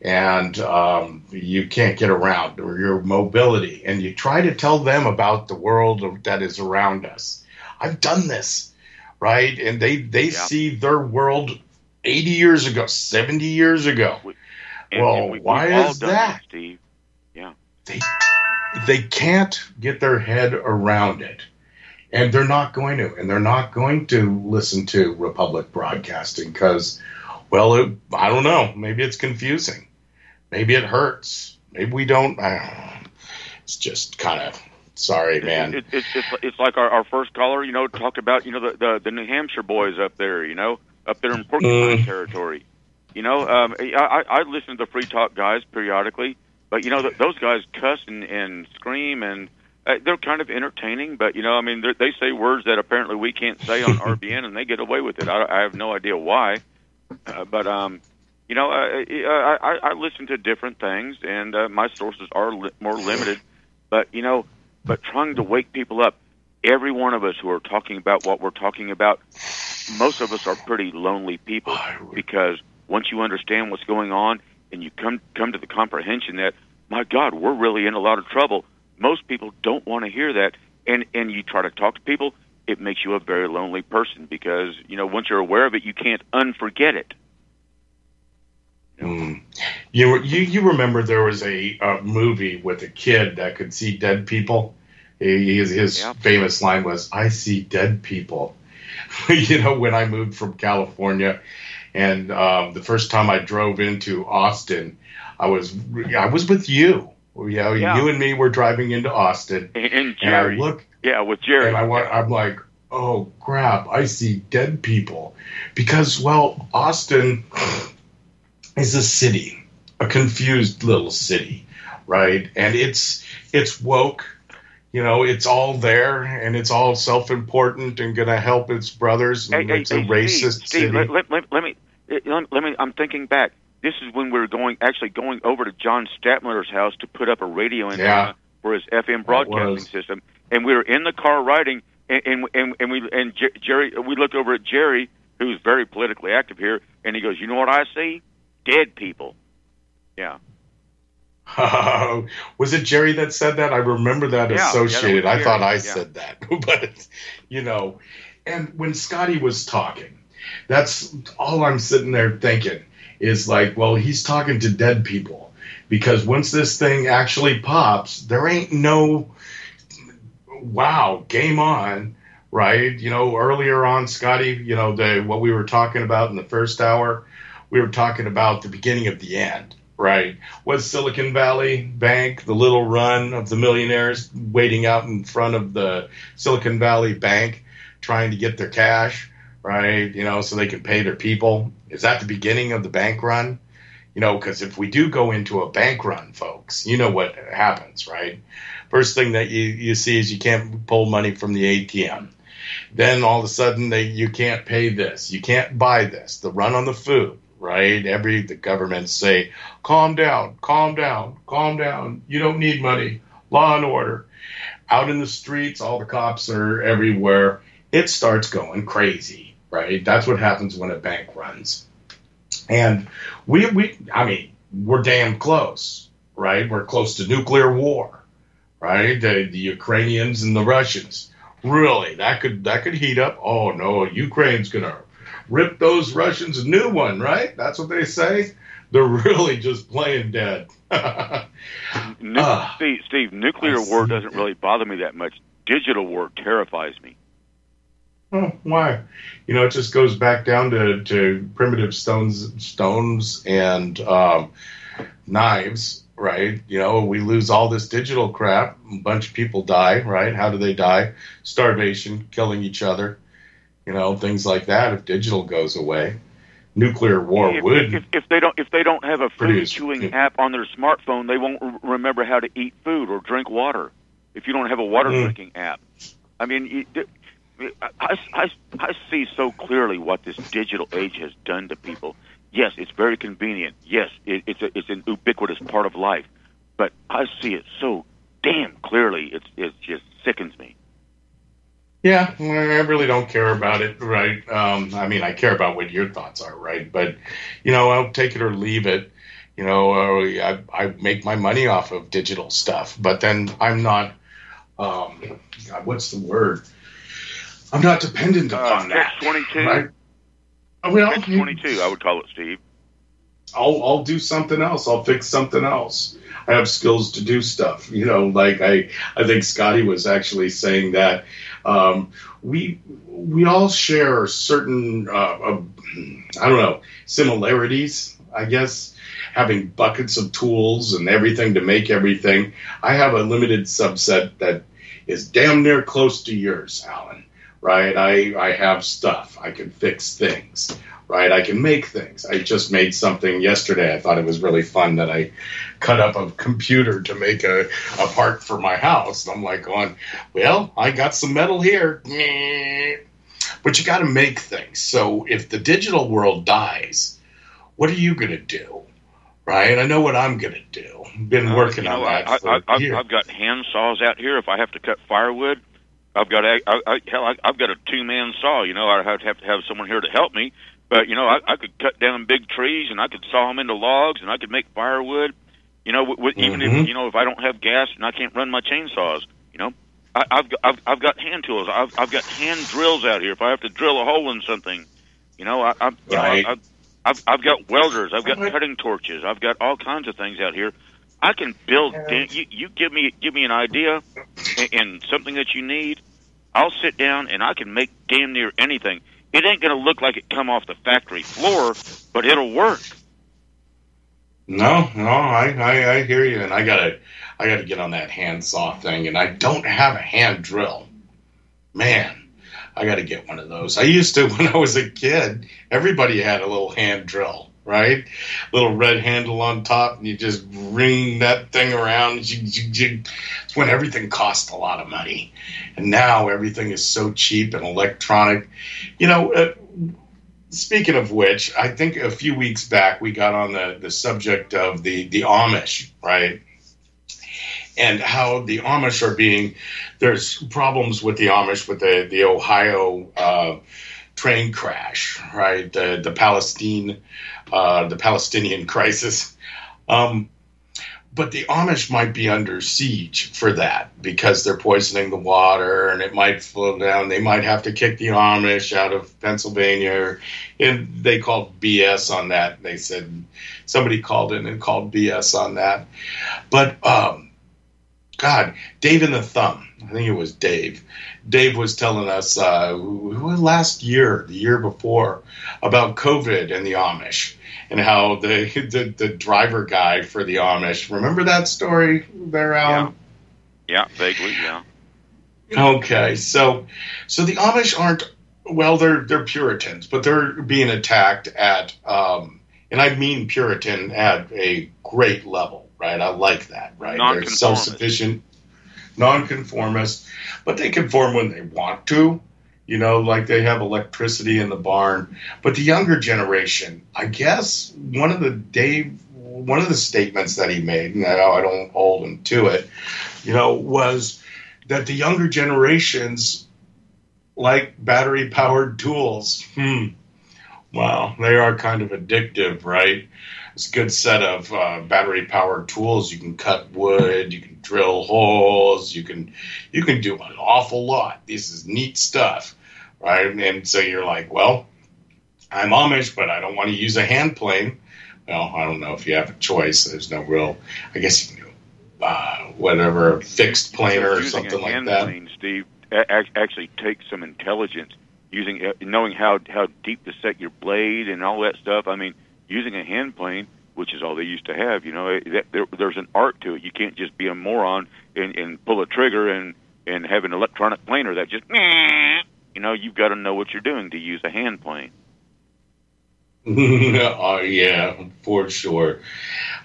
and um, you can't get around or your mobility, and you try to tell them about the world that is around us. I've done this, right? And they they see their world 80 years ago, 70 years ago. And, well, and we, why is that? Steve? Yeah. they they can't get their head around it and they're not going to and they're not going to listen to republic broadcasting because well it, i don't know maybe it's confusing maybe it hurts maybe we don't don't it's just kind of sorry man It, it, it's it's like our, our first caller, you know, talked about you know the, the the New Hampshire boys up there, you know, up there in Porcupine Mm. territory. You know, um, I, I I listen to the Free Talk guys periodically, but you know th- those guys cuss and, and scream and uh, they're kind of entertaining. But you know, I mean, they say words that apparently we can't say on RBN, and they get away with it. I, I have no idea why, uh, but um, you know, I, I, I, I listen to different things, and uh, my sources are li- more limited. But you know, but trying to wake people up. Every one of us who are talking about what we're talking about, most of us are pretty lonely people because once you understand what's going on and you come come to the comprehension that my God, we're really in a lot of trouble. Most people don't want to hear that, and and you try to talk to people, it makes you a very lonely person because you know once you're aware of it, you can't unforget it. Mm. You you you remember there was a, a movie with a kid that could see dead people. His, his yeah. famous line was, "I see dead people." you know, when I moved from California, and um, the first time I drove into Austin, I was I was with you. You know, yeah. you and me were driving into Austin, and, and Jerry. And I look, yeah, with Jerry. And I, I'm like, oh crap! I see dead people because well, Austin is a city, a confused little city, right? And it's it's woke, you know, it's all there and it's all self-important and going to help its brothers. And hey, it's hey, a racist Steve, Steve, city. Let, let, let me let me. I'm thinking back. This is when we were going actually going over to John Stadtmiller's house to put up a radio antenna Yeah. for his FM broadcasting system, and we were in the car riding, and and and, and we and Jer- Jerry, we looked over at Jerry, who's very politically active here, and he goes, "You know what I see? Dead people." Yeah. was it Jerry that said that? I remember that Yeah, yeah, that associated. I thought I yeah. said that, but you know, and when Scotty was talking, that's all I'm sitting there thinking is like, well, he's talking to dead people because once this thing actually pops, there ain't no wow, game on, right? You know, earlier on, Scotty, you know, the what we were talking about in the first hour, we were talking about the beginning of the end, right? Was Silicon Valley Bank the little run of the millionaires waiting out in front of the Silicon Valley Bank trying to get their cash, right? You know, so they can pay their people. Is that the beginning of the bank run? You know, because if we do go into a bank run, folks, you know what happens, right? First thing that you, you see is you can't pull money from the ATM. Then all of a sudden they you can't pay this, you can't buy this. The run on the food, right? Every the governments say, calm down, calm down, calm down. You don't need money. Law and order. Out in the streets, all the cops are everywhere. It starts going crazy, right? That's what happens when a bank runs. And we we I mean, we're damn close, right? We're close to nuclear war, right? The, the Ukrainians and the Russians. Really, that could that could heat up. Oh no, Ukraine's gonna rip those Russians a new one, right? That's what they say. They're really just playing dead. Nu- Ah. Steve, Steve, nuclear war doesn't really bother me that much. Digital war terrifies me. Oh, why? You know, it just goes back down to, to primitive stones, stones and um, knives, right? You know, we lose all this digital crap. A bunch of people die, right? How do they die? Starvation, killing each other, you know, things like that. If digital goes away, nuclear war if, would. if, if they don't if they don't have a food chewing app on their smartphone, they won't r- remember how to eat food or drink water. If you don't have a water Mm. drinking app, I mean, I, I, I see so clearly what this digital age has done to people. Yes, it's very convenient. Yes, it, it's a, it's an ubiquitous part of life, but I see it so damn clearly. It's it just sickens me. Yeah, I really don't care about it, right? Um, I mean, I care about what your thoughts are, right? But you know, I'll take it or leave it. You know, uh, I, I make my money off of digital stuff, but then I'm not. Um, God, what's the word? I'm not dependent upon that. Catch twenty two. Right? Well, Catch twenty two. I would call it, Steve. I'll I'll do something else. I'll fix something else. I have skills to do stuff. You know, like I I think Scotty was actually saying that um, we we all share certain uh, uh, I don't know similarities. I guess having buckets of tools and everything to make everything. I have a limited subset that is damn near close to yours, Alan. Right? I I have stuff. I can fix things right? I can make things. I just made something yesterday. I thought it was really fun that I cut up a computer to make a, a part for my house. And I'm like going, well, I got some metal here. But you got to make things. So if the digital world dies, what are you going to do? Right? I know what I'm going to do. Been Uh, working you know, on that I, for I, I've, years. I've got hand saws out here. If I have to cut firewood, I've got a, I, I, hell, I, I've got a two man saw. You know, I have to have to have someone here to help me. But you know, I, I could cut down big trees and I could saw them into logs and I could make firewood. You know, with, with, even Mhm. if you know if I don't have gas and I can't run my chainsaws, you know. I, I've I've, I've got hand tools. I've, I've got hand drills out here. If I have to drill a hole in something, you know, I, I've, you Right. know, I've, I've, I've got welders. I've got cutting torches. I've got all kinds of things out here. I can build. Dan, you, you give me give me an idea and, and something that you need. I'll sit down and I can make damn near anything. It ain't going to look like it come off the factory floor, but it'll work. No, no, I, I, I hear you, and I gotta, I gotta get on that handsaw thing, and I don't have a hand drill. Man, I gotta get one of those. I used to when I was a kid. Everybody had a little hand drill, right? Little red handle on top, and you just ring that thing around. It's when everything cost a lot of money, and now everything is so cheap and electronic. You know. Uh, Speaking of which, I think a few weeks back we got on the, the subject of the, the Amish, right? And how the Amish are being, there's problems with the Amish with the, the Ohio uh, train crash, right? The, the Palestine, uh, the Palestinian crisis. Um, but the Amish might be under siege for that because they're poisoning the water and it might flow down. They might have to kick the Amish out of Pennsylvania. And they called BS on that. They said somebody called in and called BS on that. But, um, God, Dave in the Thumb, I think it was Dave. Dave was telling us uh, last year, the year before, about COVID and the Amish and how the, the the driver guy for the Amish. Remember that story there, Alan? Yeah, vaguely, yeah. Okay, so so the Amish aren't well, they're they're Puritans, but they're being attacked at um, and I mean Puritan at a great level, right? I like that, right? They're self sufficient, nonconformist, but they conform when they want to. You know, like they have electricity in the barn. But the younger generation, I guess one of the Dave one of the statements that he made, and I don't hold him to it, you know, was that the younger generations like battery powered tools. Hmm. Wow, they are kind of addictive, right? It's a good set of uh, battery powered tools. You can cut wood, you can drill holes, you can you can do an awful lot. This is neat stuff, right? And so you're like, well, I'm Amish, but I don't want to use a hand plane. Well, I don't know if you have a choice. There's no real. I guess you can do uh, whatever a fixed planer or using something a like hand that. plane, Steve, actually takes some intelligence using uh, knowing how how deep to set your blade and all that stuff. I mean, using a hand plane, which is all they used to have. You know, that, there, there's an art to it. You can't just be a moron and, and pull a trigger and and have an electronic planer that just. You know, you've got to know what you're doing to use a hand plane. oh yeah, for sure.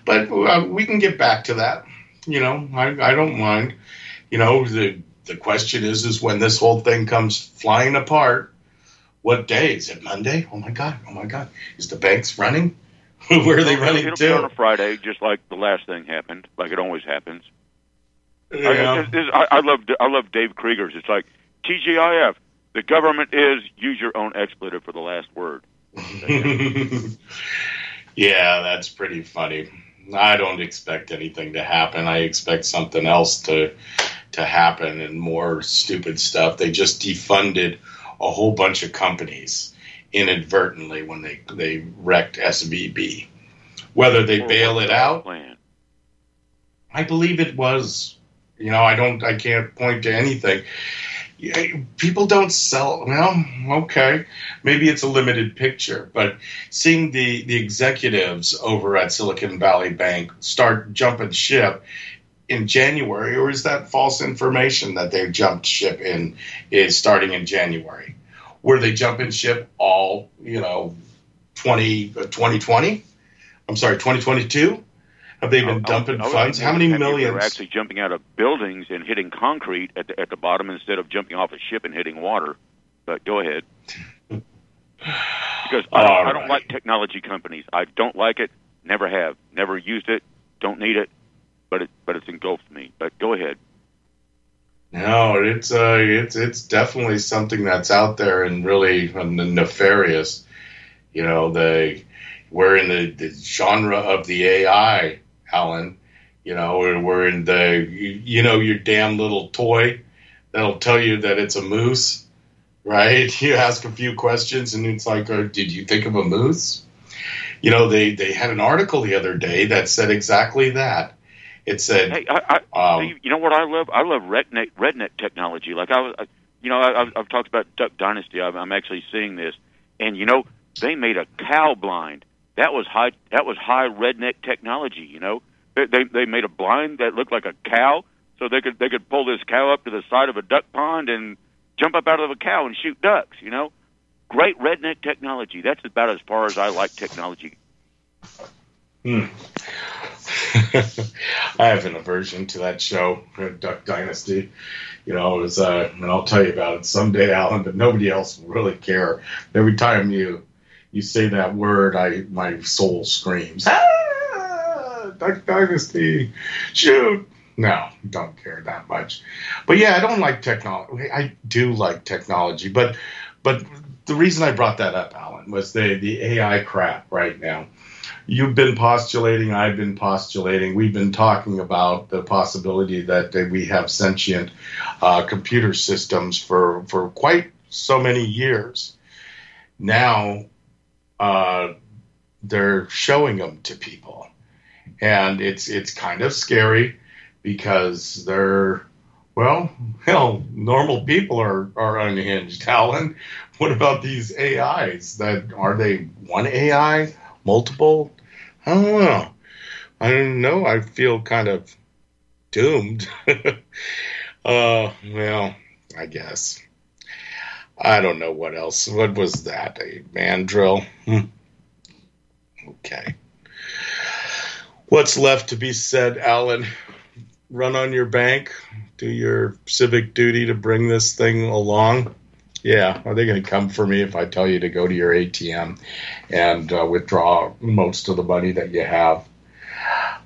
But uh, we can get back to that. You know, I, I don't mind. You know, the the question is, is when this whole thing comes flying apart. What day is it? Monday? Oh my god! Oh my god! Is the banks running? Where are they running It'll be on a Friday, just like the last thing happened, like it always happens. Yeah. it's- I, I love I love Dave Krieger's. It's like TGIF. The government is use your own expletive for the last word. yeah, that's pretty funny. I don't expect anything to happen. I expect something else to to happen and more stupid stuff. They just defunded a whole bunch of companies inadvertently when they they wrecked SVB. Whether they bail it out. I believe it was. You know, I don't. I can't point to anything. People don't sell. Well, okay, maybe it's a limited picture, but seeing the the executives over at Silicon Valley Bank start jumping ship in January, or is that false information that they jumped ship in is starting in January? Were they jumping ship all you know 20, uh, 2020? I'm sorry, 2022? Have they been dumping I funds? How many maybe They're millions? actually jumping out of buildings and hitting concrete at the, at the bottom instead of jumping off a ship and hitting water. But go ahead. Because I don't, I don't like technology companies. I don't like it. Never have. Never used it. Don't need it. But it but it's engulfed me. But go ahead. No, it's uh, it's it's definitely something that's out there and really uh, nefarious. You know, the we're in the, the genre of the AI, Alan. You know, we're, we're in the you, you know your damn little toy that'll tell you that it's a moose, right? You ask a few questions, and it's like, oh, "Did you think of a moose?" You know, they they had an article the other day that said exactly that. It said, "Hey, I, I, um, you know what I love? I love redneck redneck technology. Like I was, I, you know, I, I've talked about Duck Dynasty. I'm, I'm actually seeing this, and you know, they made a cow blind. That was high. That was high redneck technology. You know, they they, they made a blind that looked like a cow, so they could they could pull this cow up to the side of a duck pond and jump up out of a cow and shoot ducks. You know, great redneck technology. That's about as far as I like technology. Hmm. I have an aversion to that show, Duck Dynasty. You know, it was, uh, and I'll tell you about it someday, Alan, but nobody else will really care. Every time you you say that word, I my soul screams, ah, Duck Dynasty, shoot. No, don't care that much. But yeah, I don't like technology. I do like technology, but but the reason I brought that up, Alan, was the the AI crap right now you've been postulating, I've been postulating, we've been talking about the possibility that, we have sentient uh, computer systems for, for quite so many years. Now, uh, they're showing them to people, and it's it's kind of scary because they're well, hell, normal people are are unhinged. Alan, what about these AIs? That are they one AI? Multiple? I don't know. I don't know. I feel kind of doomed. uh, well, I guess. I don't know what else. What was that? A mandrill? Hmm. Okay. What's left to be said, Alan? Run on your bank, do your civic duty to bring this thing along. Yeah, are they going to come for me if I tell you to go to your ATM and uh, withdraw most of the money that you have?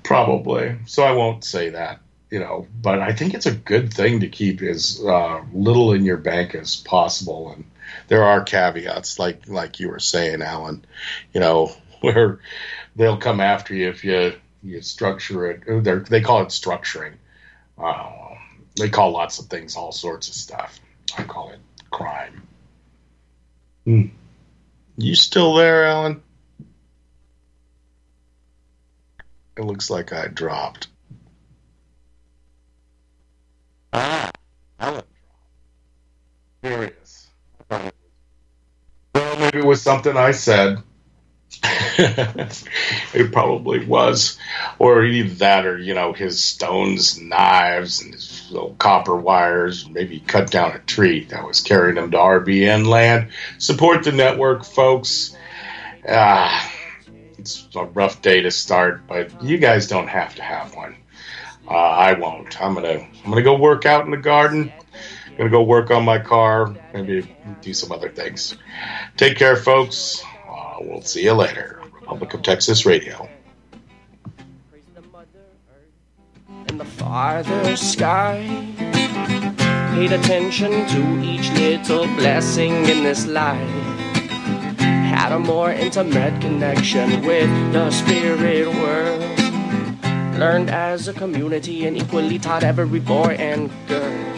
Probably. So I won't say that, you know. But I think it's a good thing to keep as uh, little in your bank as possible. And there are caveats, like like you were saying, Alan. You know, where they'll come after you if you you structure it. They're, they call it structuring. Uh, they call lots of things all sorts of stuff. I call it crime. Hmm. You still there, Alan? It looks like I dropped. Ah, Alan dropped. Here he is. Well, maybe it was something I said. it probably was, or either that, or you know, his stones, knives, and his little copper wires. Maybe cut down a tree that was carrying him to RBN land. Support the network, folks. Ah, it's a rough day to start, but you guys don't have to have one. Uh, I won't. I'm gonna I'm gonna go work out in the garden. I'm gonna go work on my car. Maybe do some other things. Take care, folks. We'll see you later. Republic of Texas Radio. In the farther sky, paid attention to each little blessing in this life. Had a more intimate connection with the spirit world. Learned as a community and equally taught every boy and girl.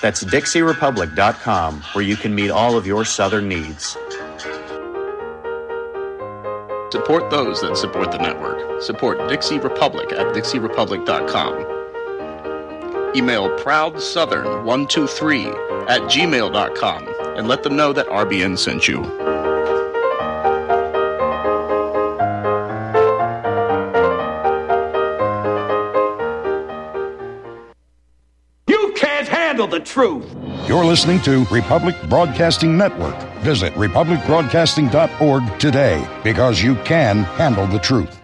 That's DixieRepublic.com, where you can meet all of your Southern needs. Support those that support the network. Support Dixie Republic at DixieRepublic.com. Email ProudSouthern123 at gmail.com and let them know that RBN sent you. Handle the truth. You're listening to Republic Broadcasting Network. Visit republicbroadcasting.org today because you can handle the truth.